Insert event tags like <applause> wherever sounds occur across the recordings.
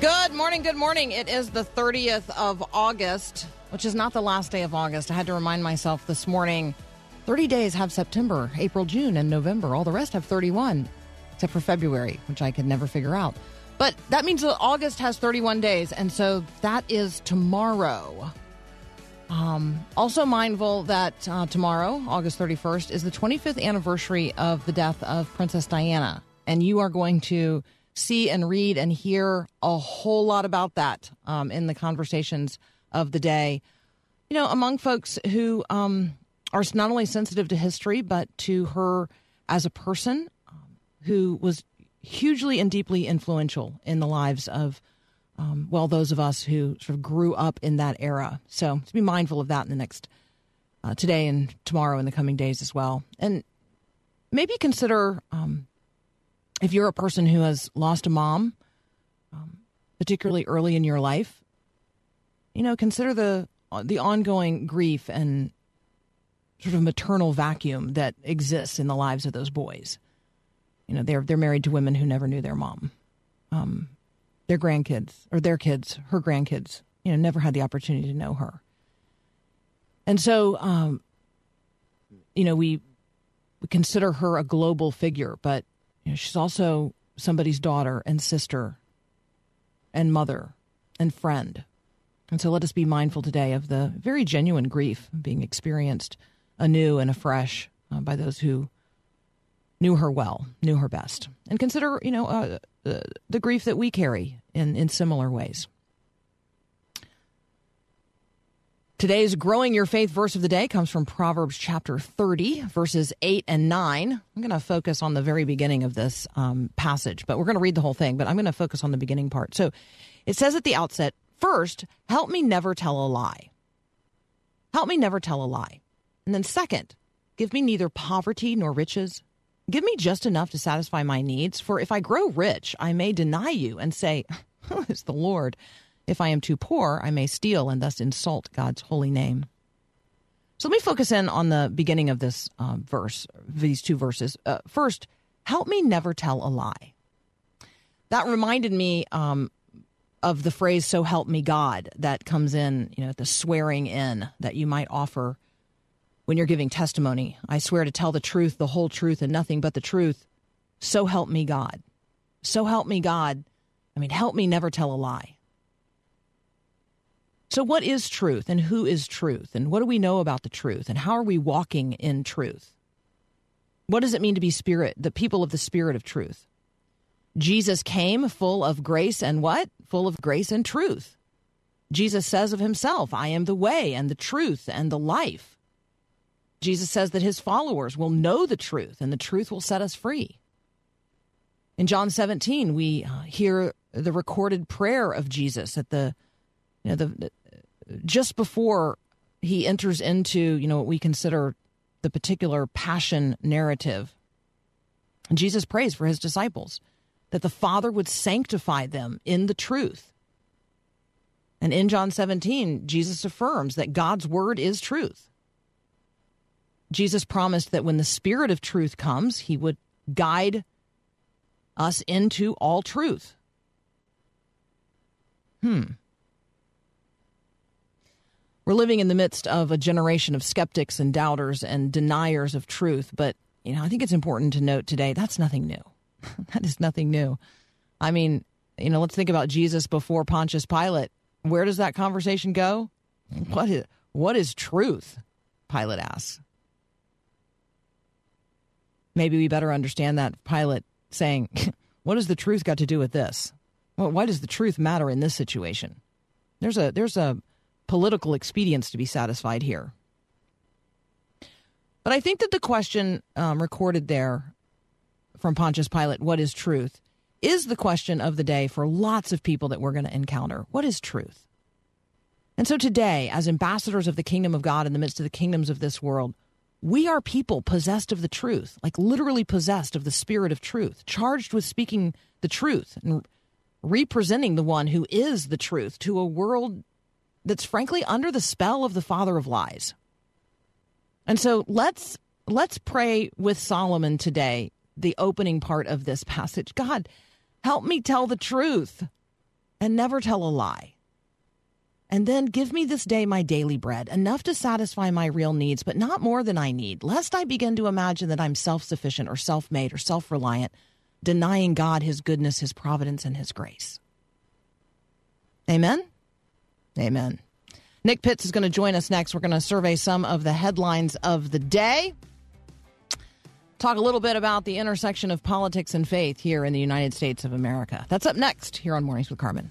Good morning, good morning. It is the 30th of August, which is not the last day of August. I had to remind myself this morning 30 days have September, April, June, and November. All the rest have 31, except for February, which I could never figure out. But that means that August has 31 days, and so that is tomorrow. Um, also mindful that uh, tomorrow, August 31st, is the 25th anniversary of the death of Princess Diana. And you are going to see and read and hear a whole lot about that um, in the conversations of the day. You know, among folks who um, are not only sensitive to history, but to her as a person um, who was hugely and deeply influential in the lives of um, well, those of us who sort of grew up in that era. So to be mindful of that in the next uh, today and tomorrow and the coming days as well, and maybe consider um, if you're a person who has lost a mom, um, particularly early in your life. You know, consider the the ongoing grief and sort of maternal vacuum that exists in the lives of those boys. You know, they're they're married to women who never knew their mom. Um, their grandkids or their kids, her grandkids, you know, never had the opportunity to know her. And so, um, you know, we, we consider her a global figure, but you know, she's also somebody's daughter and sister and mother and friend. And so let us be mindful today of the very genuine grief being experienced anew and afresh uh, by those who knew her well, knew her best, and consider, you know, uh, uh, the grief that we carry in, in similar ways. Today's Growing Your Faith verse of the day comes from Proverbs chapter 30, verses 8 and 9. I'm going to focus on the very beginning of this um, passage, but we're going to read the whole thing, but I'm going to focus on the beginning part. So it says at the outset, first, help me never tell a lie. Help me never tell a lie. And then, second, give me neither poverty nor riches. Give me just enough to satisfy my needs, for if I grow rich, I may deny you and say, <laughs> Who is the Lord? If I am too poor, I may steal and thus insult God's holy name. So let me focus in on the beginning of this uh, verse, these two verses. Uh, first, help me never tell a lie. That reminded me um, of the phrase "So help me God" that comes in, you know, the swearing in that you might offer when you're giving testimony. I swear to tell the truth, the whole truth, and nothing but the truth. So help me God. So help me God. I mean, help me never tell a lie. So, what is truth and who is truth? And what do we know about the truth? And how are we walking in truth? What does it mean to be spirit, the people of the spirit of truth? Jesus came full of grace and what? Full of grace and truth. Jesus says of himself, I am the way and the truth and the life. Jesus says that his followers will know the truth and the truth will set us free. In John 17, we uh, hear the recorded prayer of Jesus at the you know the just before he enters into you know what we consider the particular passion narrative jesus prays for his disciples that the father would sanctify them in the truth. And in john 17 jesus affirms that god's word is truth. Jesus promised that when the spirit of truth comes he would guide us into all truth. Hmm we're living in the midst of a generation of skeptics and doubters and deniers of truth, but you know, I think it's important to note today that's nothing new. <laughs> that is nothing new. I mean, you know, let's think about Jesus before Pontius Pilate. Where does that conversation go? What is what is truth? Pilate asks. Maybe we better understand that Pilate saying, <laughs> "What has the truth got to do with this? Well, why does the truth matter in this situation?" There's a there's a political expedience to be satisfied here. But I think that the question um, recorded there from Pontius Pilate, what is truth, is the question of the day for lots of people that we're going to encounter. What is truth? And so today, as ambassadors of the kingdom of God in the midst of the kingdoms of this world, we are people possessed of the truth, like literally possessed of the spirit of truth, charged with speaking the truth and representing the one who is the truth to a world that's frankly under the spell of the father of lies. And so let's let's pray with Solomon today, the opening part of this passage. God, help me tell the truth and never tell a lie. And then give me this day my daily bread, enough to satisfy my real needs, but not more than I need, lest I begin to imagine that I'm self sufficient or self made or self reliant, denying God his goodness, his providence, and his grace. Amen? Amen. Nick Pitts is going to join us next. We're going to survey some of the headlines of the day. Talk a little bit about the intersection of politics and faith here in the United States of America. That's up next here on Mornings with Carmen.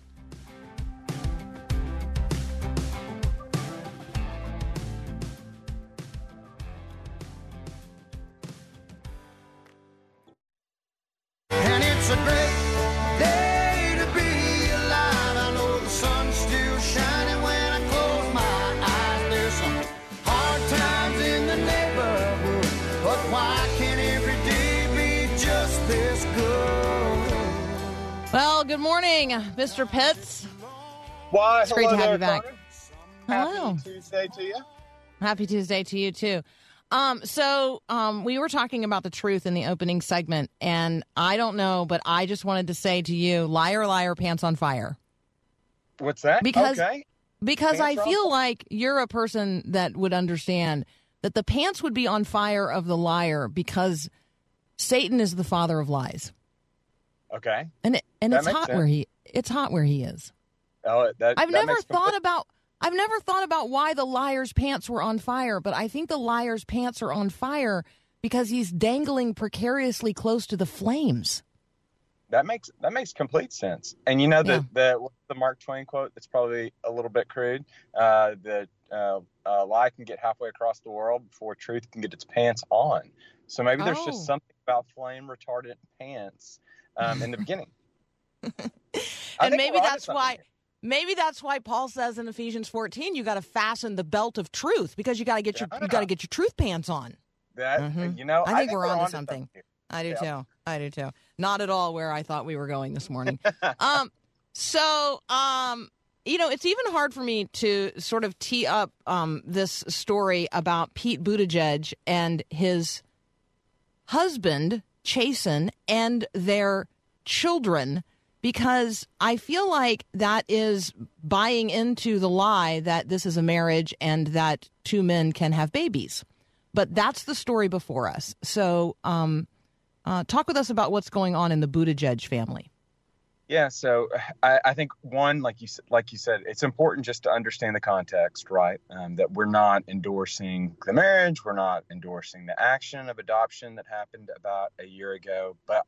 Morning, Mr. Pitts. Why? It's great to have there, you back. Hello. Happy Tuesday to you. Happy Tuesday to you too. Um, so um, we were talking about the truth in the opening segment, and I don't know, but I just wanted to say to you, liar, liar, pants on fire. What's that? Because- okay. Because I Pants on feel like you're a person that would understand that the pants would be on fire of the liar because Satan is the father of lies, Okay. and it, and That it's hot sense. where he it's hot where he is. Oh, that, I've that never thought about I've never thought about why the liar's pants were on fire, but I think the liar's pants are on fire because he's dangling precariously close to the flames. that makes that makes complete sense. And you know Yeah. the the the Mark Twain quote that's probably a little bit crude. Uh, the uh, uh, lie can get halfway across the world before truth can get its pants on. So maybe there's Oh. just something about flame retardant pants um, in the beginning. <laughs> I and maybe that's why here. maybe that's why Paul says in Ephesians 14 you got to fasten the belt of truth because you got to get your you got to get your truth pants on. that Mhm. you know. I think we're onto onto something. here. I do Yeah. too. I do too. Not at all where I thought we were going this morning. <laughs> um, so, um, you know, it's even hard for me to sort of tee up um, this story about Pete Buttigieg and his husband, Chasten, and their children because I feel like that is buying into the lie that this is a marriage and that two men can have babies. But that's the story before us. So, um, uh, talk with us about what's going on in the Buttigieg family. Yeah, so I, I think one, like you like you said, it's important just to understand the context, right? Um, that we're not endorsing the marriage, we're not endorsing the action of adoption that happened about a year ago, but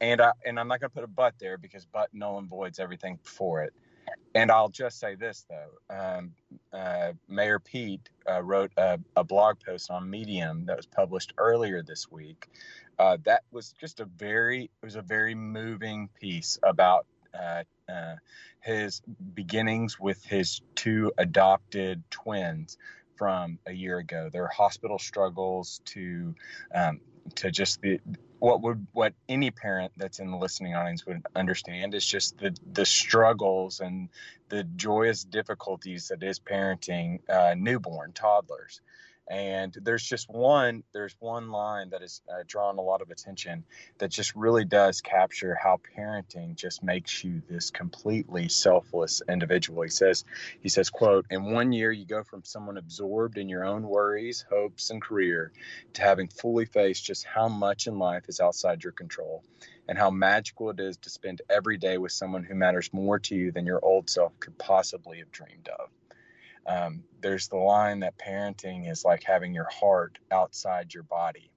and I and I'm not going to put a but there because but null and voids everything before it. And I'll just say this though, um, uh, Mayor Pete uh, wrote a, a blog post on Medium that was published earlier this week. Uh, that was just a very it was a very moving piece about uh, uh, his beginnings with his two adopted twins from a year ago. Their hospital struggles to um, to just the what would what any parent that's in the listening audience would understand is just the the struggles and the joyous difficulties that is parenting uh, newborn toddlers and there's just one there's one line that has uh, drawn a lot of attention that just really does capture how parenting just makes you this completely selfless individual. He says he says quote in one year you go from someone absorbed in your own worries hopes and career to having fully faced just how much in life is outside your control and how magical it is to spend every day with someone who matters more to you than your old self could possibly have dreamed of um, there's the line that parenting is like having your heart outside your body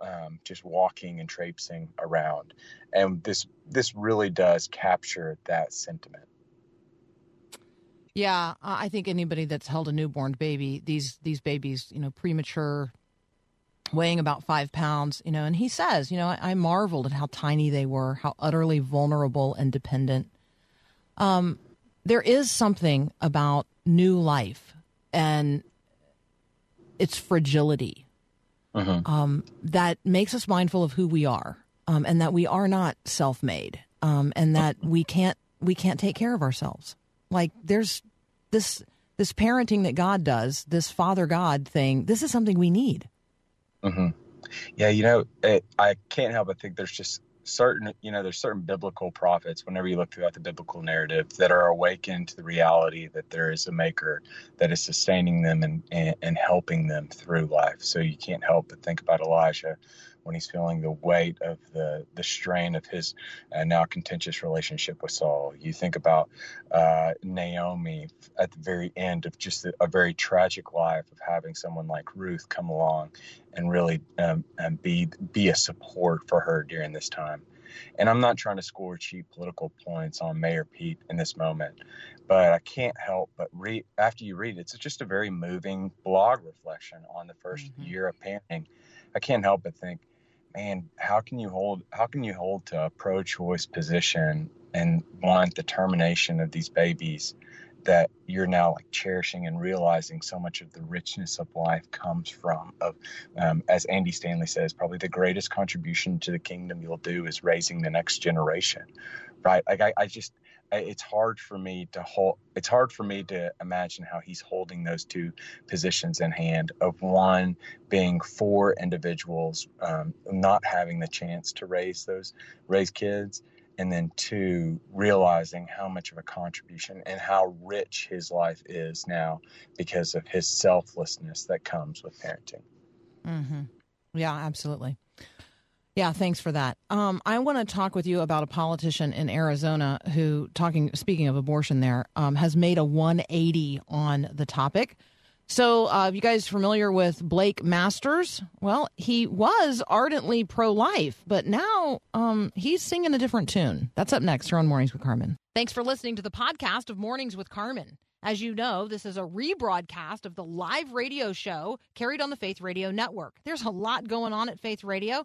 um, just walking and traipsing around and this this really does capture that sentiment Yeah, I think anybody that's held a newborn baby, these these babies, you know, premature, weighing about five pounds, you know, and he says, you know, I, I marveled at how tiny they were, how utterly vulnerable and dependent. Um, there is something about new life and its fragility um, that makes us mindful of who we are, um, and that we are not self-made, um, and that we can't we can't take care of ourselves. Like there's this this parenting that God does, this Father God thing. This is something we need. hmm Yeah, you know, it, I can't help but think there's just certain, you know, there's certain biblical prophets. Whenever you look throughout the biblical narrative, that are awakened to the reality that there is a Maker that is sustaining them and and, and helping them through life. So you can't help but think about Elijah when he's feeling the weight of the the strain of his uh, now contentious relationship with Saul. You think about uh, Naomi at the very end of just a, a very tragic life of having someone like Ruth come along and really um, and be be a support for her during this time. And I'm not trying to score cheap political points on Mayor Pete in this moment, but I can't help but read after you read it, it's just a very moving blog reflection on the 1st Mhm. year of parenting. I can't help but think, man, how can you hold how can you hold to a pro-choice position and want the termination of these babies that you're now like cherishing and realizing so much of the richness of life comes from of um, as andy stanley says probably the greatest contribution to the kingdom you'll do is raising the next generation right? Like i, I just it's hard for me to hold it's hard for me to imagine how he's holding those two positions in hand of one being for individuals um, not having the chance to raise those raise kids and then two realizing how much of a contribution and how rich his life is now because of his selflessness that comes with parenting Mm-hmm. Yeah, absolutely. Yeah, thanks for that. Um, I want to talk with you about a politician in Arizona who, talking, speaking of abortion, there um, has made a 180 on the topic. So, uh, you guys familiar with Blake Masters? Well, he was ardently pro-life, but now um, he's singing a different tune. That's up next here on Mornings with Carmen. Thanks for listening to the podcast of Mornings with Carmen. As you know, this is a rebroadcast of the live radio show carried on the Faith Radio Network. There's a lot going on at Faith Radio.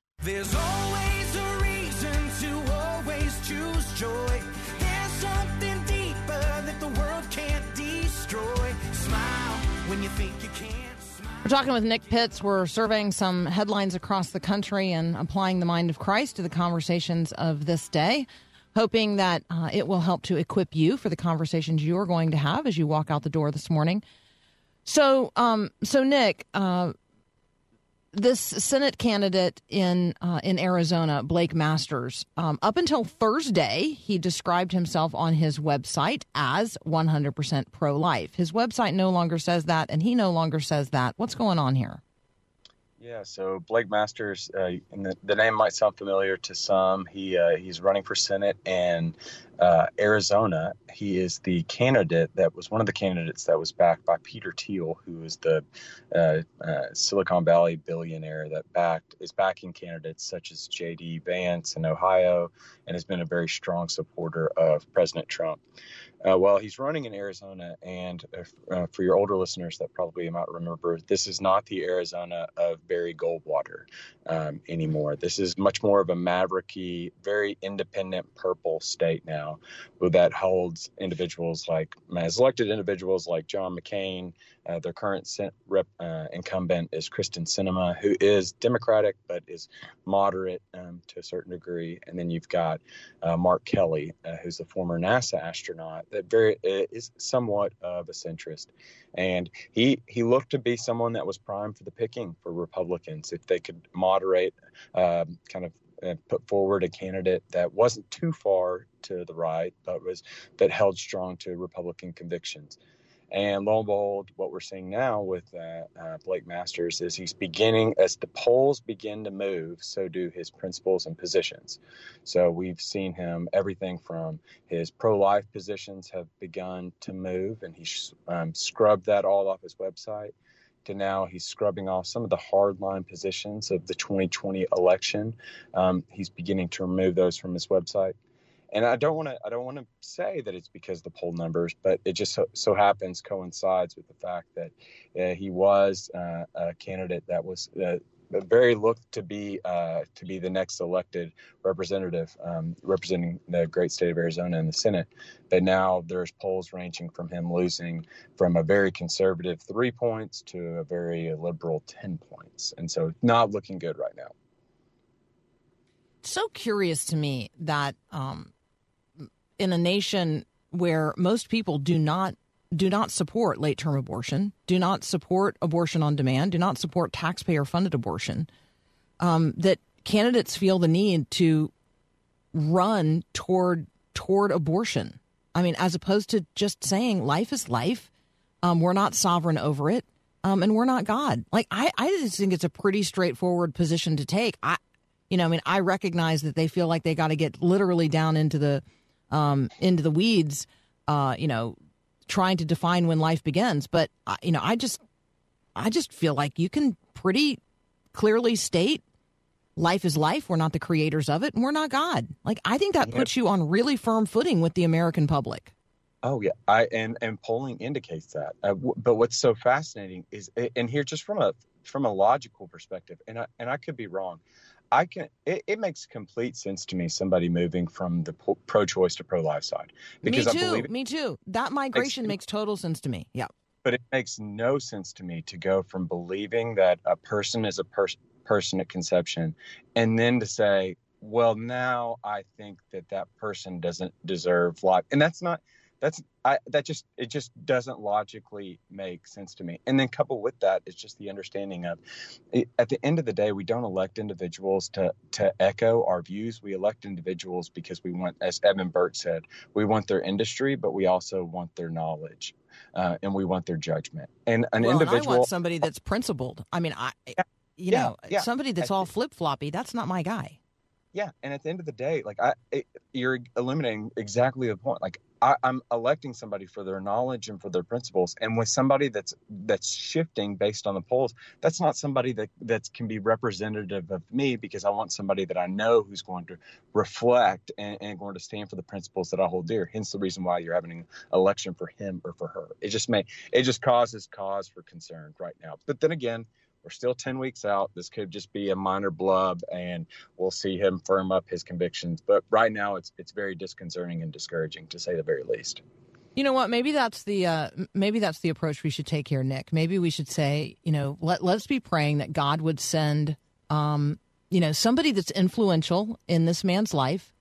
There's always a reason to always choose joy. There's something deeper that the world can't destroy. Smile when you think you can't. Smile. We're talking with Nick Pitts. We're surveying some headlines across the country and applying the mind of Christ to the conversations of this day, hoping that uh, it will help to equip you for the conversations you are going to have as you walk out the door this morning. So, um, so Nick, uh, this Senate candidate in uh, in Arizona, Blake Masters, um, up until Thursday, he described himself on his website as 100% pro life. His website no longer says that, and he no longer says that. What's going on here? Yeah, so Blake Masters, uh, the, the name might sound familiar to some. He uh, he's running for Senate in uh, Arizona. He is the candidate that was one of the candidates that was backed by Peter Thiel, who is the uh, uh, Silicon Valley billionaire that backed is backing candidates such as J.D. Vance in Ohio, and has been a very strong supporter of President Trump. Uh, well, he's running in Arizona, and uh, for your older listeners that probably might remember, this is not the Arizona of Barry Goldwater um, anymore. This is much more of a mavericky, very independent purple state now, that holds individuals like has elected individuals like John McCain. Uh, their current rep, uh, incumbent is Kyrsten Sinema, who is Democratic but is moderate um, to a certain degree. And then you've got uh, Mark Kelly, uh, who's a former NASA astronaut that very uh, is somewhat of a centrist, and he he looked to be someone that was primed for the picking for Republicans if they could moderate, um, kind of. uh put forward a candidate that wasn't too far to the right, but was that held strong to Republican convictions. And lo and behold, what we're seeing now with uh, uh, Blake Masters is he's beginning, as the polls begin to move, so do his principles and positions. So we've seen him, everything from his pro life positions have begun to move, and he's um, scrubbed that all off his website. To now, he's scrubbing off some of the hardline positions of the 2020 election. Um, he's beginning to remove those from his website and I don't want to I don't want to say that it's because the poll numbers, but it just so, so happens coincides with the fact that uh, he was uh, a candidate that was uh, very looked to be uh, to be the next elected representative um, representing the great state of Arizona in the Senate. But now there's polls ranging from him losing from a very conservative three points to a very liberal ten points, and so not looking good right now. So curious to me that um, in a nation where most people do not do not support late term abortion, do not support abortion on demand, do not support taxpayer funded abortion, um, that candidates feel the need to run toward toward abortion. I mean, as opposed to just saying life is life, um, we're not sovereign over it, um, and we're not God. Like I, I just think it's a pretty straightforward position to take. I, you know, I mean, I recognize that they feel like they got to get literally down into the um, into the weeds, uh, you know, trying to define when life begins. But uh, you know, I just, I just feel like you can pretty clearly state life is life. We're not the creators of it, and we're not God. Like I think that puts you on really firm footing with the American public. Oh yeah, I and and polling indicates that. Uh, w- but what's so fascinating is, and here just from a from a logical perspective, and I and I could be wrong. I can. It, it makes complete sense to me. Somebody moving from the pro-choice to pro-life side because me too. I believe it, me too. That migration makes, makes total sense to me. Yeah. But it makes no sense to me to go from believing that a person is a person person at conception, and then to say, well, now I think that that person doesn't deserve life, and that's not that's I, that just it just doesn't logically make sense to me. And then coupled with that is just the understanding of at the end of the day, we don't elect individuals to to echo our views. We elect individuals because we want, as Edmund Burke said, we want their industry, but we also want their knowledge, uh, and we want their judgment. And an well, individual, and I want somebody that's principled. I mean, I. Yeah, you know, yeah, somebody that's all flip floppy. That's not my guy yeah and at the end of the day like i it, you're eliminating exactly the point. Like I, i'm electing somebody for their knowledge and for their principles and with somebody that's that's shifting based on the polls that's not somebody that that can be representative of me because i want somebody that i know who's going to reflect and, and going to stand for the principles that i hold dear hence the reason why you're having an election for him or for her. It just may it just causes cause for concern right now. But then again we're still 10 weeks out. This could just be a minor blub and we'll see him firm up his convictions. But right now it's it's very disconcerting and discouraging to say the very least. You know what? Maybe that's the uh, maybe that's the approach we should take here, Nick. Maybe we should say, you know, let let's be praying that God would send, um, you know, somebody that's influential in this man's life,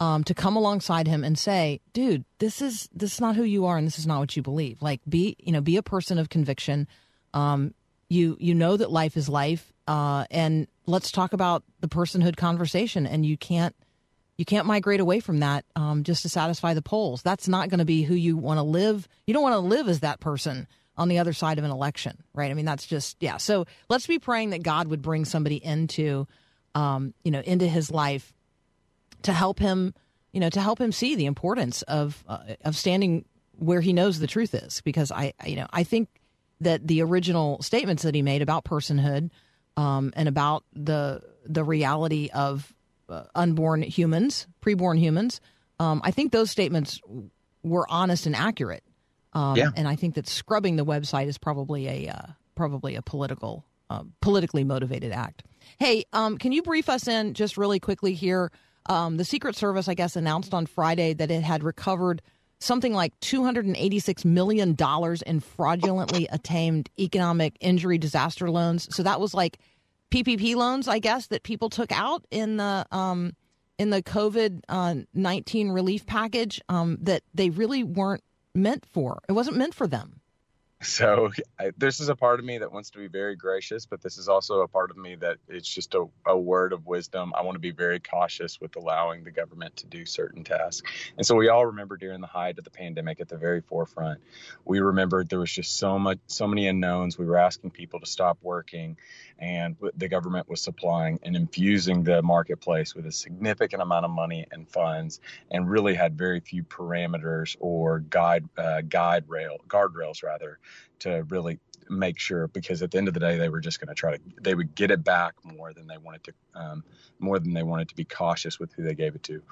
um, to come alongside him and say, dude, this is this is not who you are, and this is not what you believe. Like, be you know, be a person of conviction. Um, you you know that life is life uh, and let's talk about the personhood conversation and you can't you can't migrate away from that um, just to satisfy the polls. That's not going to be who you want to live you don't want to live as that person on the other side of an election right? I mean that's just yeah. So let's be praying that god would bring somebody into um, you know into his life to help him you know to help him see the importance of uh, of standing where he knows the truth is because i you know i think that the original statements that he made about personhood um, and about the the reality of uh, unborn humans, preborn humans, um, I think those statements were honest and accurate. Um, yeah. And I think that scrubbing the website is probably a uh, probably a political uh, politically motivated act. Hey, um, can you brief us in just really quickly here? Um, the Secret Service, I guess, announced on Friday that it had recovered something like $286 million in fraudulently attained economic injury disaster loans. So that was like PPP loans, I guess, that people took out in the um, in the COVID uh, nineteen relief package um, that they really weren't meant for. It wasn't meant for them. So I, this is a part of me that wants to be very gracious, but this is also a part of me that it's just a, a word of wisdom. I want to be very cautious with allowing the government to do certain tasks. And so we all remember during the height of the pandemic at the very forefront, we remembered there was just so much, so many unknowns. We were asking people to stop working, and the government was supplying and infusing the marketplace with a significant amount of money and funds, and really had very few parameters or guide uh, guide rail guardrails rather to really make sure because at the end of the day they were just going to try to they would get it back more than they wanted to um, more than they wanted to be cautious with who they gave it to.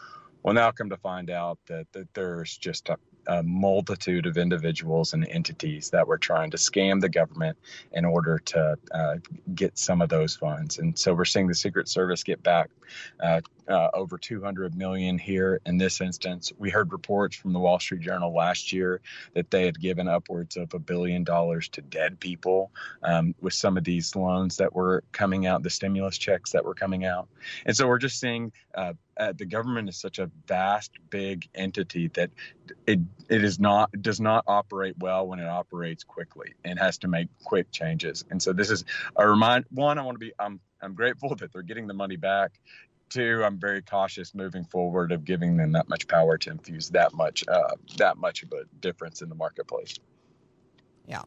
Well now come to find out that, that there's just a, a multitude of individuals and entities that were trying to scam the government in order to uh, get some of those funds. And so we're seeing the Secret Service get back uh, uh, over 200 million here in this instance. We heard reports from the Wall Street Journal last year that they had given upwards of a billion dollars to dead people um, with some of these loans that were coming out, the stimulus checks that were coming out. And so we're just seeing uh, the government is such a vast, big entity that it it is not does not operate well when it operates quickly and has to make quick changes. And so this is a remind. One, I want to be I'm I'm grateful that they're getting the money back. Two, I'm very cautious moving forward of giving them that much power to infuse that much uh, that much of a difference in the marketplace. Yeah.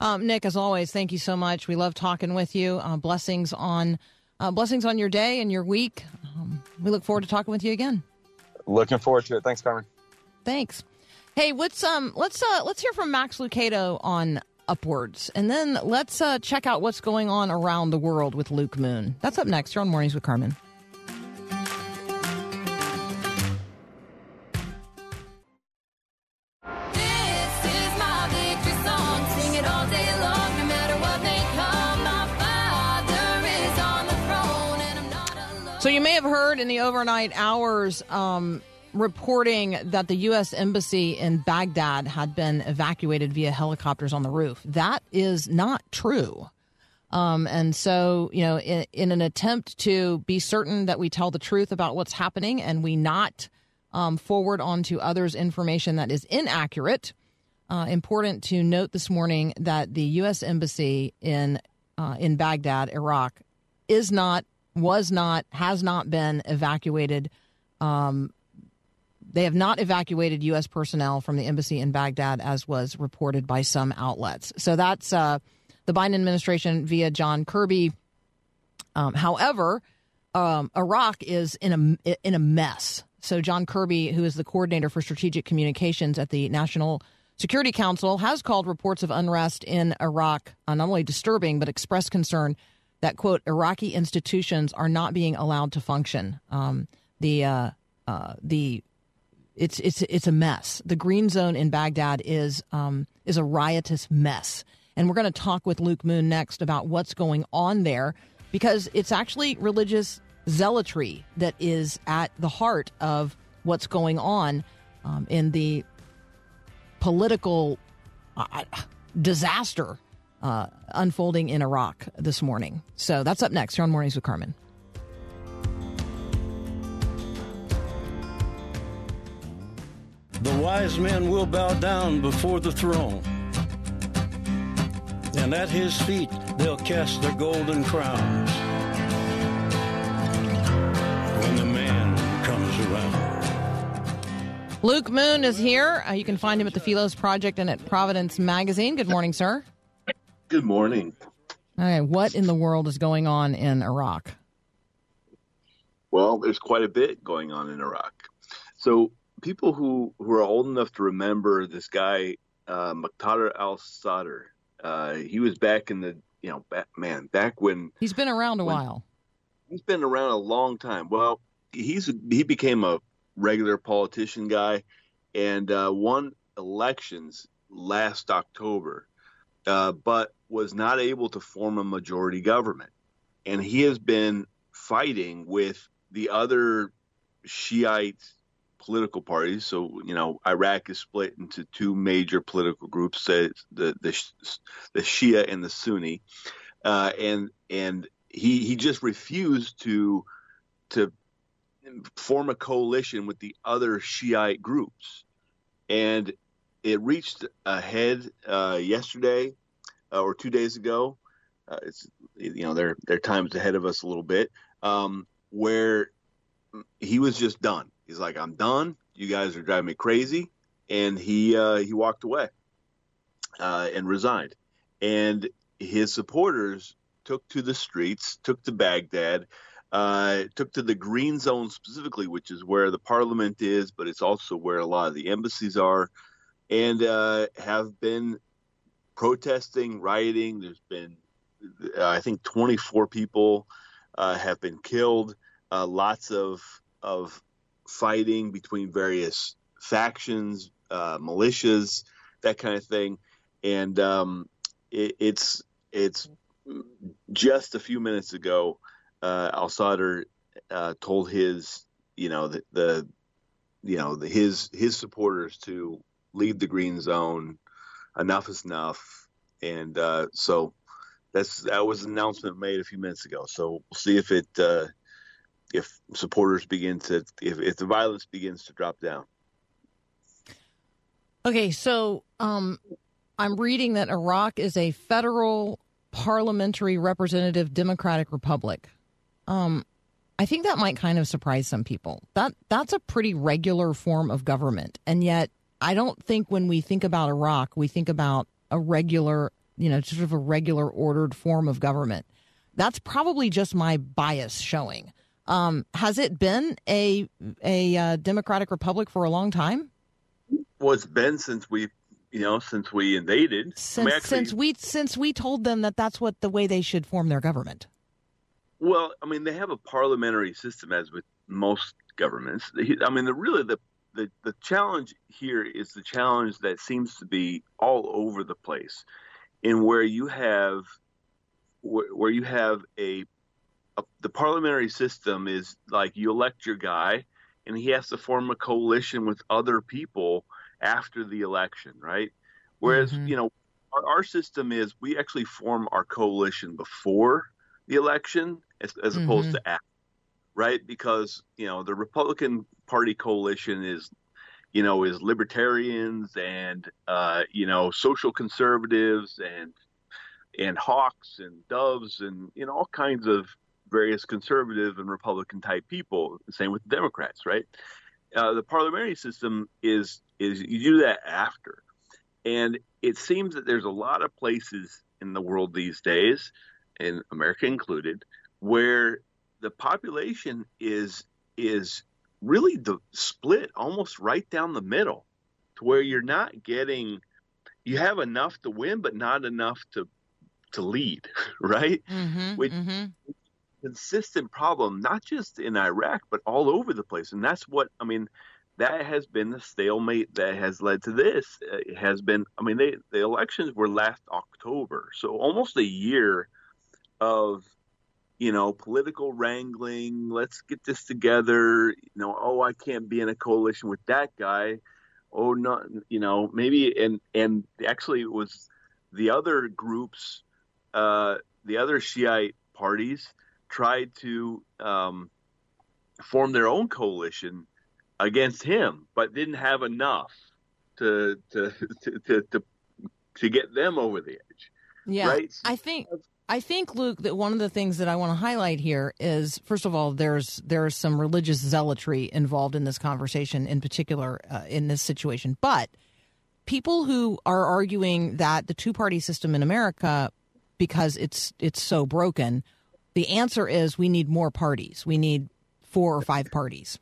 Um, Nick, as always, thank you so much. We love talking with you. Uh, blessings on uh, blessings on your day and your week. We look forward to talking with you again. Looking forward to it. Thanks, Carmen. Thanks. Hey, what's um let's uh let's hear from Max Lucado on UpWords. And then let's uh check out what's going on around the world with Luke Moon. That's up next. You're on Mornings with Carmen. Have heard in the overnight hours um, reporting that the U.S. Embassy in Baghdad had been evacuated via helicopters on the roof. That is not true. Um, and so, you know, in, in an attempt to be certain that we tell the truth about what's happening and we not um, forward onto others information that is inaccurate, uh, important to note this morning that the U.S. Embassy in uh, in Baghdad, Iraq, is not, was not, has not been evacuated. Um, they have not evacuated U.S. personnel from the embassy in Baghdad, as was reported by some outlets. So that's uh, the Biden administration via John Kirby. Um, however, um, Iraq is in a in a mess. So John Kirby, who is the coordinator for strategic communications at the National Security Council, has called reports of unrest in Iraq uh, not only disturbing but expressed concern that quote Iraqi institutions are not being allowed to function. Um, the uh, uh, the it's it's it's a mess. The green zone in Baghdad is um, is a riotous mess, and we're going to talk with Luke Moon next about what's going on there because it's actually religious zealotry that is at the heart of what's going on um, in the political uh, disaster uh, unfolding in Iraq this morning. So that's up next. You're on Mornings with Carmen. The wise men will bow down before the throne, and at his feet they'll cast their golden crowns when the man comes around. Luke Moon is here. Uh, you can find him at the Philos Project and at Providence Magazine. Good morning, sir. Good morning. Okay, what in the world is going on in Iraq? Well, there's quite a bit going on in Iraq. So people who, who are old enough to remember this guy, uh, Muqtada al-Sadr, uh, he was back in the, you know, back, man, back when He's been around a When- while. he's been around a long time. Well, he's he became a regular politician guy, and uh, won elections last October, uh, but was not able to form a majority government, and he has been fighting with the other Shiite political parties. So you know, Iraq is split into two major political groups: the the the, Shia and the Sunni, uh, and and he he just refused to to form a coalition with the other Shiite groups, and it reached a head uh, yesterday uh, or two days ago. Uh, it's you know they're they're times ahead of us a little bit. Um, where he was just done. He's like, I'm done. You guys are driving me crazy, and he uh, he walked away uh, and resigned. And his supporters took to the streets, took to Baghdad, uh, took to the Green Zone specifically, which is where the parliament is, but it's also where a lot of the embassies are, and uh, have been protesting, rioting. There's been, uh, I think, 24 people uh, have been killed. Uh, lots of of fighting between various factions, uh, militias, that kind of thing, and um, it, it's it's just a few minutes ago. Al Sadr told his, you know, the, the you know, the, his his supporters to leave the green zone. Enough is enough, and uh, so that's that was an announcement made a few minutes ago. So we'll see if it uh, if supporters begin to if, if the violence begins to drop down. Okay, so um, I'm reading that Iraq is a federal parliamentary representative democratic republic. Um, I think that might kind of surprise some people. That that's a pretty regular form of government, and yet I don't think when we think about Iraq, we think about a regular, you know, sort of a regular ordered form of government. That's probably just my bias showing. Um, has it been a a uh, democratic republic for a long time? Well, it's been since we, you know, since we invaded. I mean, Since actually- since we since we told them that that's what the way they should form their government. Well, I mean, they have a parliamentary system, as with most governments. I mean, the really the, the the challenge here is the challenge that seems to be all over the place, in where you have where, where you have a, a the parliamentary system is like you elect your guy, and he has to form a coalition with other people after the election, right? Whereas Mhm. you know our, our system is we actually form our coalition before the election as, as opposed to after, right? Because you know the Republican Party coalition is, you know, is libertarians and uh, you know social conservatives and and hawks and doves and you know all kinds of various conservative and Republican type people. Same with Democrats, right? Uh, the parliamentary system is is you do that after, and it seems that there's a lot of places in the world these days, and America included, where the population is is really the split almost right down the middle, to where you're not getting, you have enough to win, but not enough to to lead, <laughs> right? Mm-hmm, Which- consistent problem, not just in Iraq, but all over the place. And that's what, I mean, that has been the stalemate that has led to this. It has been, I mean, they, the elections were last October. So almost a year of, you know, political wrangling. Let's get this together. You know, oh, I can't be in a coalition with that guy. Oh, no, you know, maybe, and, and actually it was the other groups, uh, the other Shiite parties tried to um, form their own coalition against him, but didn't have enough to to <laughs> to to, to, to get them over the edge. Yeah, Right? I think I think Luke that one of the things that I want to highlight here is first of all there's there's some religious zealotry involved in this conversation in particular uh, in this situation, but people who are arguing that the two party system in America because it's it's so broken, the answer is we need more parties. We need four or five parties.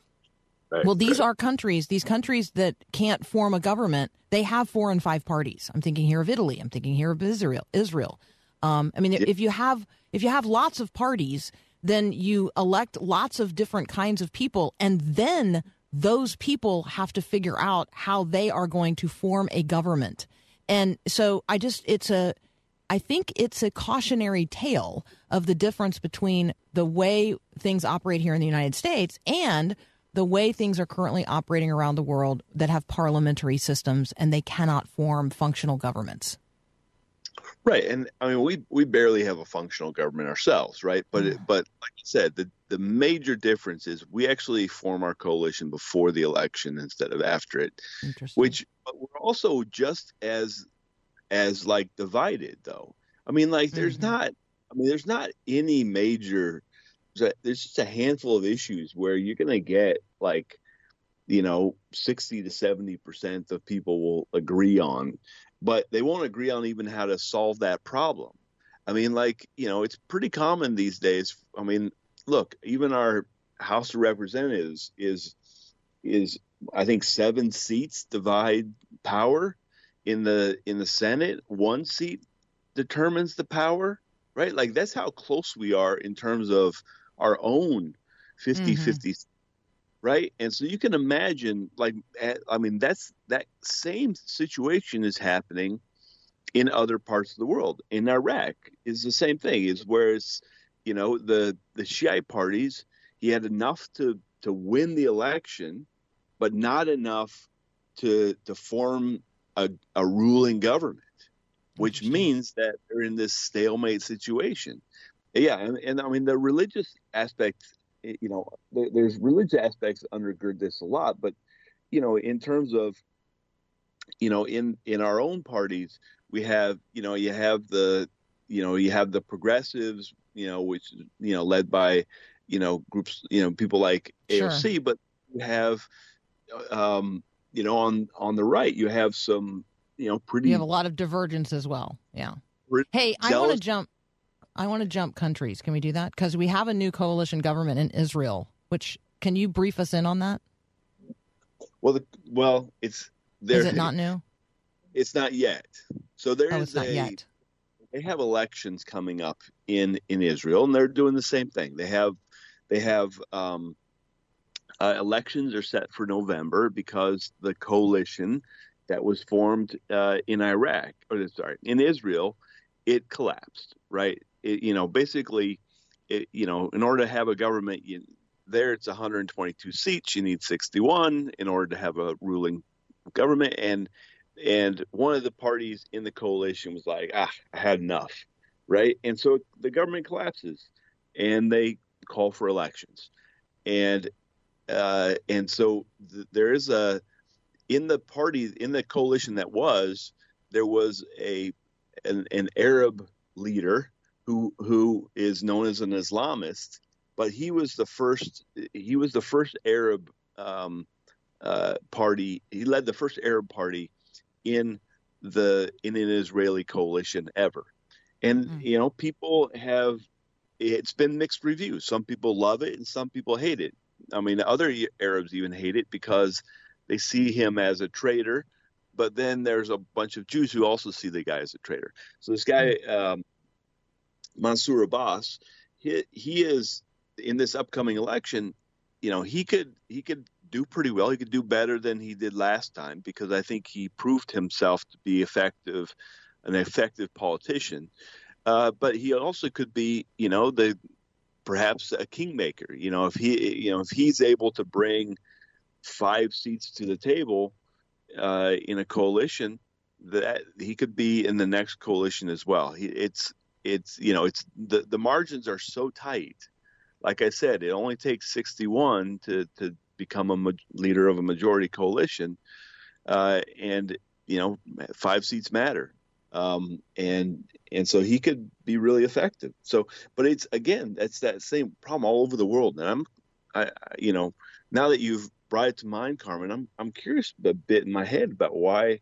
Right, Well, these are countries, these countries that can't form a government, they have four and five parties. I'm thinking here of Italy. I'm thinking here of Israel. Israel. Um, I mean, if you have if you have lots of parties, then you elect lots of different kinds of people, and then those people have to figure out how they are going to form a government. And so, I just it's a I think it's a cautionary tale of the difference between the way things operate here in the United States and the way things are currently operating around the world that have parliamentary systems and they cannot form functional governments. Right, and I mean we we barely have a functional government ourselves, right? But it, but like you said, the the major difference is we actually form our coalition before the election instead of after it, Interesting. which but we're also just as as like divided though. I mean, like there's Mhm. not. I mean, there's not any major. There's a- there's just a handful of issues where you're gonna get like, you know, sixty to seventy percent of people will agree on, but they won't agree on even how to solve that problem. I mean, like you know, it's pretty common these days. I mean, look, even our House of Representatives is is I think seven seats divide power in the in the Senate. One seat determines the power, right? Like that's how close we are in terms of our own 50-50 right? And so you can imagine like I mean that's that same situation is happening in other parts of the world. In Iraq is the same thing. Is where it's you know the the Shiite parties he had enough to to win the election, but not enough to to form a, a ruling government, which means that they're in this stalemate situation. Yeah, and, and I mean the religious aspect, eh, you know, there, there's religious aspects undergird this a lot, but you know, in terms of, you know, in in our own parties, we have, you know, you have the, you know, you have the progressives, you know, which you know led by, you know, groups, you know, people like Sure. AOC, but you have, um, you know, on on the right, you have some, you know, pretty You have a lot of divergence as well. Yeah. Hey, I want to jump. I want to jump countries. Can we do that? Because we have a new coalition government in Israel. Which can you brief us in on that? well, the, well, it's there. Is it not new? It's not yet. So there is Oh, not a yet. they have elections coming up in in Israel, and they're doing the same thing. They have they have um, uh, elections are set for November because the coalition that was formed uh, in Iraq or sorry in Israel it collapsed. Right? It, you know, basically, it, you know, in order to have a government, you, there it's 122 seats. You need 61 in order to have a ruling government, and and one of the parties in the coalition was like, ah, I had enough, right? And so the government collapses, and they call for elections, and uh, and so th- there is a in the party in the coalition that was there was a an, an Arab leader who who is known as an Islamist, but he was the first he was the first Arab um, uh, party. He led the first Arab party in the in an Israeli coalition ever. And Mm. you know, people have it's been mixed reviews. Some people love it and some people hate it. I mean, other Arabs even hate it because they see him as a traitor. But then there's a bunch of Jews who also see the guy as a traitor. So this guy, um, Mansour Abbas, he, he is in this upcoming election. You know, he could he could do pretty well. He could do better than he did last time because I think he proved himself to be effective, an effective politician. Uh, but he also could be, you know, the perhaps a kingmaker. You know, if he, you know, if he's able to bring five seats to the table uh, in a coalition, that he could be in the next coalition as well. He, it's it's you know it's the the margins are so tight. Like I said, it only takes 61 to to become a ma- leader of a majority coalition, uh, and you know five seats matter. Um, and and so he could be really effective. So, but it's again, that's that same problem all over the world. And I'm, I, I- you know, now that you've brought it to mind, Carmen, I'm I'm curious a bit in my head about why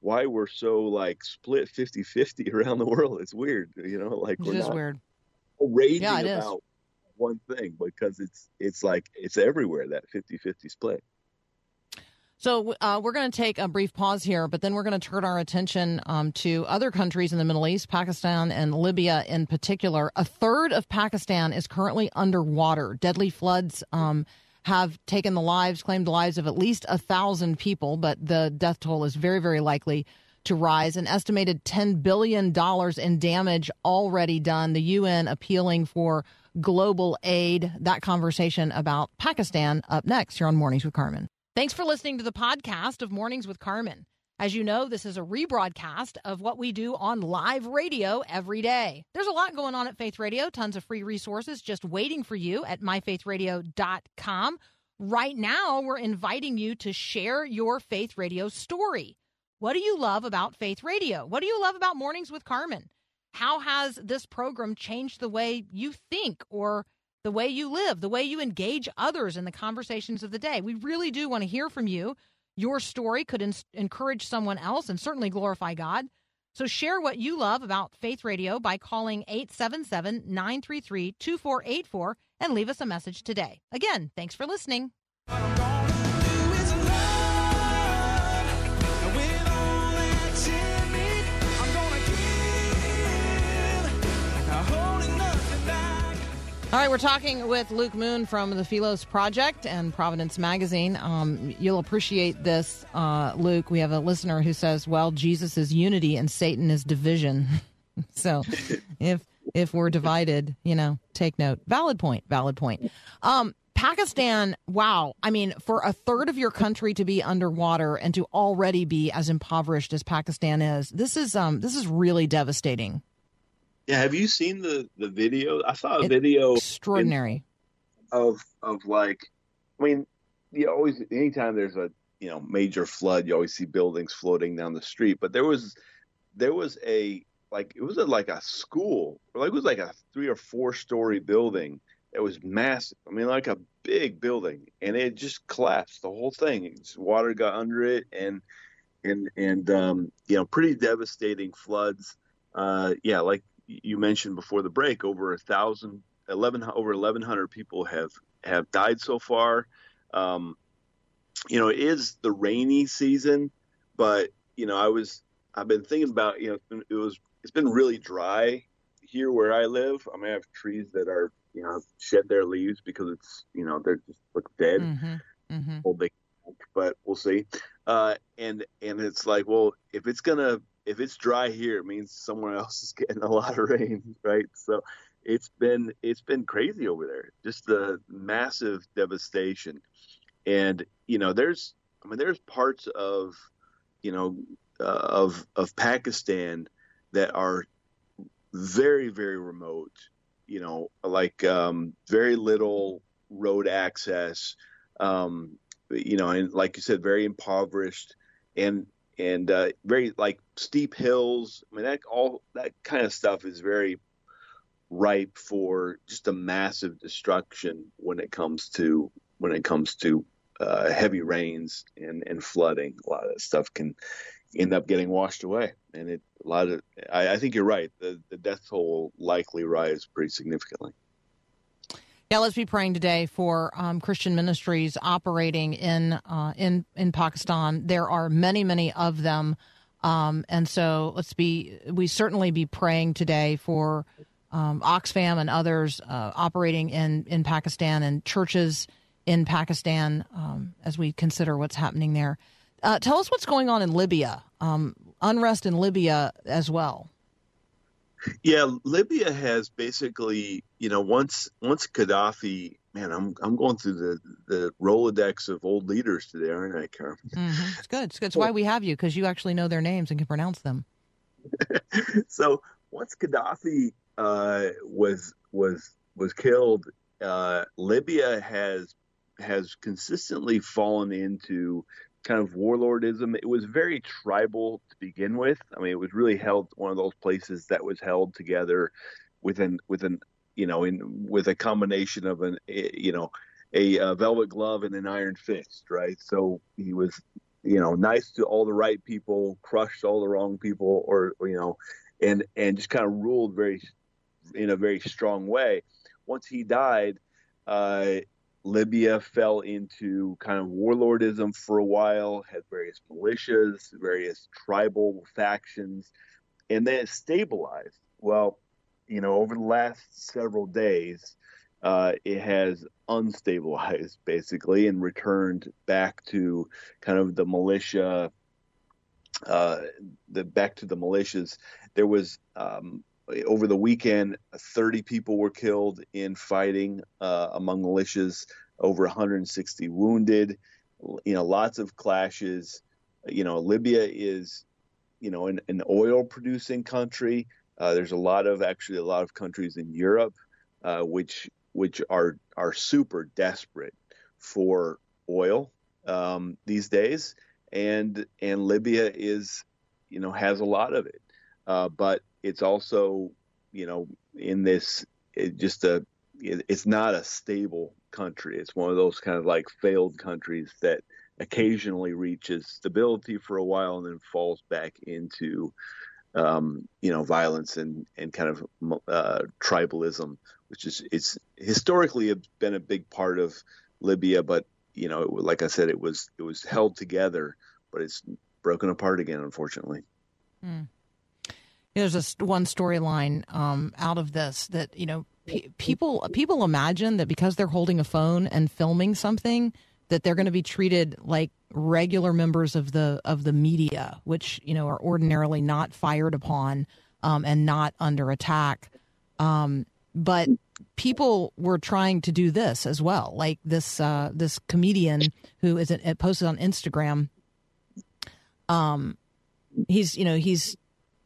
why we're so like split 50-50 <laughs> around the world. It's weird, you know, like It we're is not weird. raging Yeah, it is. about one thing because it's it's like it's everywhere that 50-50 split. So uh, we're going to take a brief pause here, but then we're going to turn our attention um, to other countries in the Middle East, Pakistan and Libya in particular. A third of Pakistan is currently underwater. Deadly floods um, have taken the lives, claimed the lives of at least a thousand people, but the death toll is very, very likely to rise. An estimated $10 billion in damage already done. The UN appealing for global aid. That conversation about Pakistan up next here on Mornings with Carmen. Thanks for listening to the podcast of Mornings with Carmen. As you know, this is a rebroadcast of what we do on live radio every day. There's a lot going on at Faith Radio, tons of free resources just waiting for you at myfaithradio.com. right now we're inviting you to share your Faith Radio story. What do you love about Faith Radio? What do you love about Mornings with Carmen? How has this program changed the way you think or the way you live, the way you engage others in the conversations of the day? We really do want to hear from you. Your story could ins- encourage someone else and certainly glorify God. So share what you love about Faith Radio by calling 877 933 2484 and leave us a message today. Again, thanks for listening. All right, we're talking with Luke Moon from the Philos Project and Providence Magazine. Um, you'll appreciate this, uh, Luke. We have a listener who says, "Well, Jesus is unity and Satan is division." <laughs> so, if if we're divided, you know, take note. Valid point. Valid point. Um, Pakistan. Wow. I mean, for a third of your country to be underwater and to already be as impoverished as Pakistan is, this is um, this is really devastating. Yeah, have you seen the the video? I saw a It- video Extraordinary. of of like, I mean, you always anytime there's a you know major flood, you always see buildings floating down the street. But there was there was a like it was a, like a school, like it was like a three or four story building. It was massive. I mean, like a big building, and it just collapsed. The whole thing. It's, water got under it, and and and um, you know, pretty devastating floods. Uh, yeah, like you mentioned before the break, over a thousand 11 over 1100 people have have died so far. Um you know it is the rainy season but you know i was i've been thinking about you know it was it's been really dry here where i live. I mean i have trees that are you know shed their leaves because it's you know they're just look dead. Hmm hmm well, they but we'll see. Uh, and and it's like, well, if it's gonna if it's dry here, it means somewhere else is getting a lot of rain, <laughs> right? So it's been it's been crazy over there, just the massive devastation. And you know, there's I mean, there's parts of you know uh, of of Pakistan that are very very remote. You know, like um, very little road access. Um, you know, and like you said, very impoverished and and uh, very like steep hills. I mean, that all that kind of stuff is very ripe for just a massive destruction when it comes to when it comes to uh, heavy rains and and flooding. A lot of that stuff can end up getting washed away, and it a lot of. I, I think you're right. The the death toll will likely rise pretty significantly. Yeah, let's be praying today for um, Christian ministries operating in uh, in in Pakistan. There are many, many of them, um, and so let's be we certainly be praying today for um, Oxfam and others uh, operating in in Pakistan and churches in Pakistan um, as we consider what's happening there. Uh, tell us what's going on in Libya. Um, unrest in Libya as well. Yeah, Libya has basically, you know, once once Gaddafi, man, I'm I'm going through the the Rolodex of old leaders today, aren't I, Carmen? hmm It's good. It's good. It's why we have you because you actually know their names and can pronounce them. <laughs> so once Gaddafi uh, was was was killed, uh, Libya has has consistently fallen into kind of warlordism. It was very tribal to begin with. I mean, it was really held one of those places that was held together with an with an you know in with a combination of an eh, you know a, uh velvet glove and an iron fist, right? So he was you know nice to all the right people, crushed all the wrong people, or you know, and and just kind of ruled very in a very strong way. Once he died, uh, Libya fell into kind of warlordism for a while, had various militias, various tribal factions, and then it stabilized. Well, you know, over the last several days, uh, it has unstabilized <laughs> basically and returned back to kind of the militia, uh, the back to the militias. There was um, over the weekend, 30 people were killed in fighting uh, among militias, over 160 wounded. You know, lots of clashes. You know, Libya is, you know, an, an oil producing country. Uh, there's a lot of actually a lot of countries in Europe uh, which which are are super desperate for oil um, these days, and and Libya is, you know, has a lot of it, uh, but it's also, you know, in this it just a it, it's not a stable country. It's one of those kind of like failed countries that occasionally reaches stability for a while and then falls back into um, you know violence and and kind of uh, tribalism, which is it's historically been a big part of Libya, but you know, it, like I said, it was it was held together, but it's broken apart again, unfortunately. There's just one storyline um, out of this that you know pe- people people imagine that because they're holding a phone and filming something that they're going to be treated like regular members of the of the media, which you know are ordinarily not fired upon um, and not under attack. Um, but people were trying to do this as well, like this uh, this comedian who is posted on Instagram. Um, he's you know he's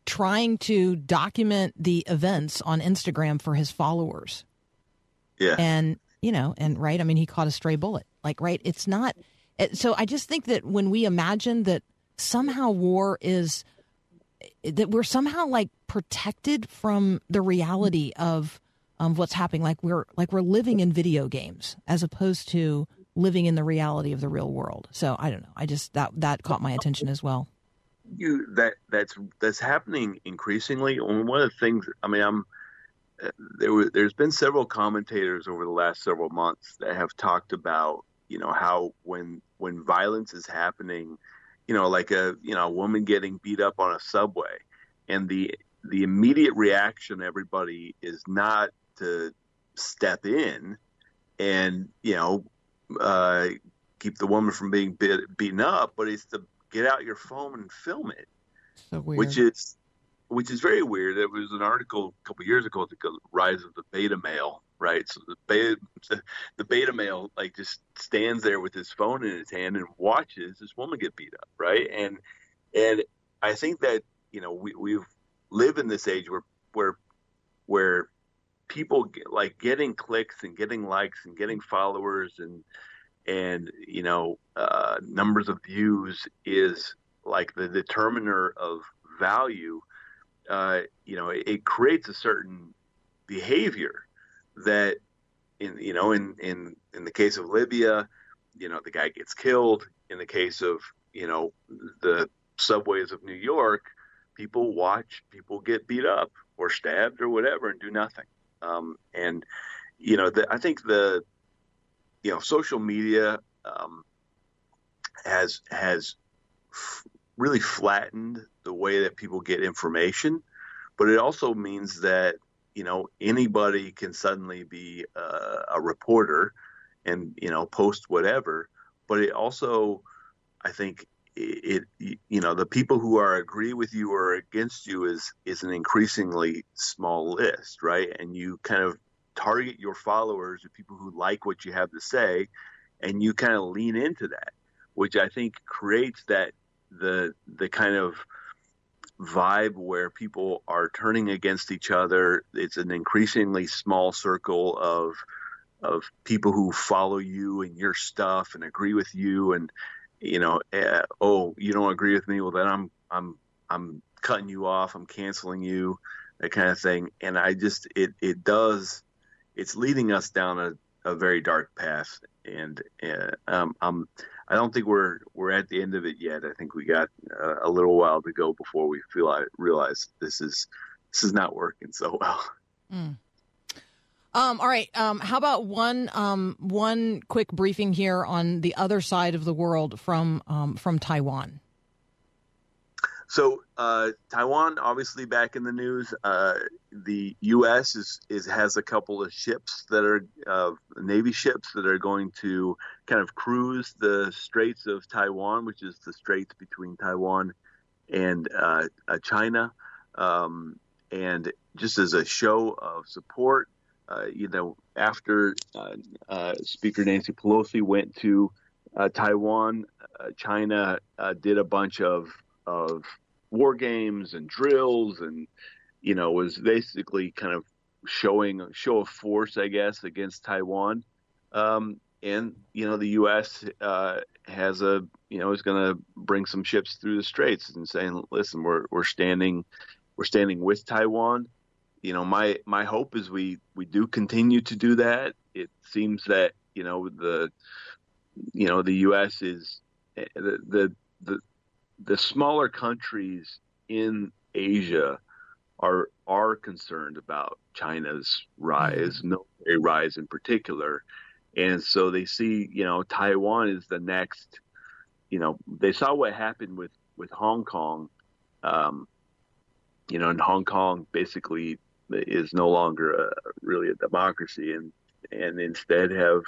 trying to document the events on Instagram for his followers. Yeah. And, you know, and right, I mean, he caught a stray bullet. Like, right, it's not. It, so I just think that when we imagine that somehow war is, that we're somehow like protected from the reality of um, what's happening, like we're like we're living in video games as opposed to living in the reality of the real world. So I don't know. I just that that caught my attention as well. You that that's that's happening increasingly. And one of the things, I mean, I'm uh, there. were- There's been several commentators over the last several months that have talked about, you know, how when when violence is happening, you know, like a you know a woman getting beat up on a subway, and the the immediate reaction everybody is not to step in and you know uh, keep the woman from being bit, beaten up, but it's to get out your phone and film it So which is which is very weird. There was an article a couple years ago, the rise of the beta male, right? So the beta, <laughs> the beta male, like just stands there with his phone in his hand and watches this woman get beat up, right? And and I think that you know we we've live in this age where where where people get, like getting clicks and getting likes and getting followers and and you know uh, numbers of views is like the determiner of value uh, you know it, it creates a certain behavior that in you know in in in the case of Libya you know the guy gets killed. In the case of you know the subways of New York people watch people get beat up or stabbed or whatever and do nothing. Um, and you know the, I think the you know social media um, has has f- really flattened the way that people get information, but it also means that you know anybody can suddenly be uh, a reporter and you know post whatever. But it also, I think, it, it you know the people who are agree with you or against you is is an increasingly small list, right? And you kind of target your followers or people who like what you have to say, and you kind of lean into that, which I think creates that the the kind of vibe where people are turning against each other. It's an increasingly small circle of of people who follow you and your stuff and agree with you and you know uh, oh you don't agree with me? Well then I'm I'm I'm cutting you off. I'm canceling you that kind of thing. And I just it it does it's leading us down a, a very dark path and uh, um, I'm I don't think we're we're at the end of it yet. I think we got uh, a little while to go before we feel I realize this is this is not working so well. Um, all right. Um, how about one um, one quick briefing here on the other side of the world from um, from Taiwan? So uh, Taiwan, obviously back in the news. Uh, the U.S. is, is has a couple of ships that are uh, Navy ships that are going to kind of cruise the Straits of Taiwan, which is the straits between Taiwan and uh, China. Um, and just as a show of support, uh, you know, after uh, Speaker Nancy Pelosi went to Taiwan, China did a bunch of of war games and drills, and you know, was basically kind of showing show of force, I guess, against Taiwan. Um, and you know the U.S. Uh, has a you know is going to bring some ships through the straits and saying, listen, we're we're standing we're standing with Taiwan. You know, my my hope is we we do continue to do that. It seems that you know the you know the U.S. is the the the, the smaller countries in Asia are are concerned about China's rise, military rise in particular, and so they see you know Taiwan is the next. You know, they saw what happened with with Hong Kong. Um, you know, and Hong Kong basically is no longer a, really a democracy, and and instead have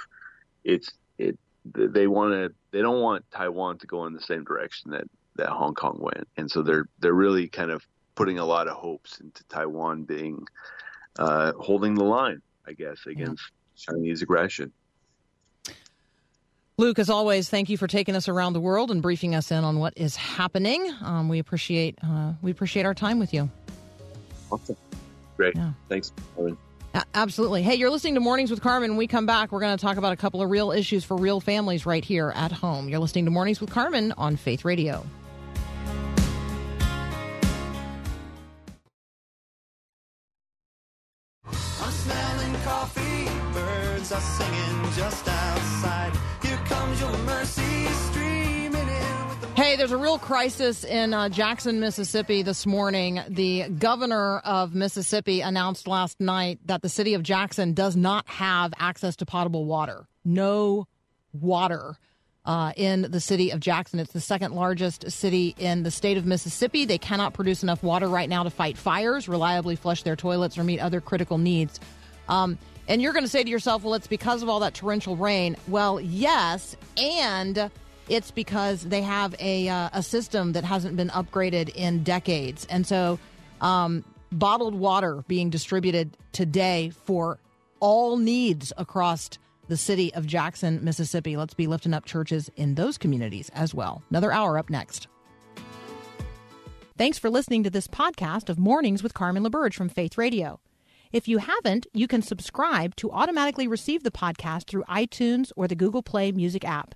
it's it they want to they don't want Taiwan to go in the same direction that that Hong Kong went, and so they're they're really kind of putting a lot of hopes into Taiwan being uh, holding the line, I guess, against Chinese aggression. Luke, as always, thank you for taking us around the world and briefing us in on what is happening. Um, we appreciate uh, we appreciate our time with you. Awesome. Great. Yeah. Thanks. A- absolutely. Hey, you're listening to Mornings with Carmen. When we come back, we're going to talk about a couple of real issues for real families right here at home. You're listening to Mornings with Carmen on Faith Radio. Real crisis in uh, Jackson, Mississippi this morning. The governor of Mississippi announced last night that the city of Jackson does not have access to potable water. No water uh, in the city of Jackson. It's the second largest city in the state of Mississippi. They cannot produce enough water right now to fight fires, reliably flush their toilets, or meet other critical needs. Um, and you're going to say to yourself, well, it's because of all that torrential rain. Well, yes, and it's because they have a, uh, a system that hasn't been upgraded in decades. And so, um, bottled water being distributed today for all needs across the city of Jackson, Mississippi. Let's be lifting up churches in those communities as well. Another hour up next. Thanks for listening to this podcast of Mornings with Carmen LaBerge from Faith Radio. If you haven't, you can subscribe to automatically receive the podcast through iTunes or the Google Play Music app.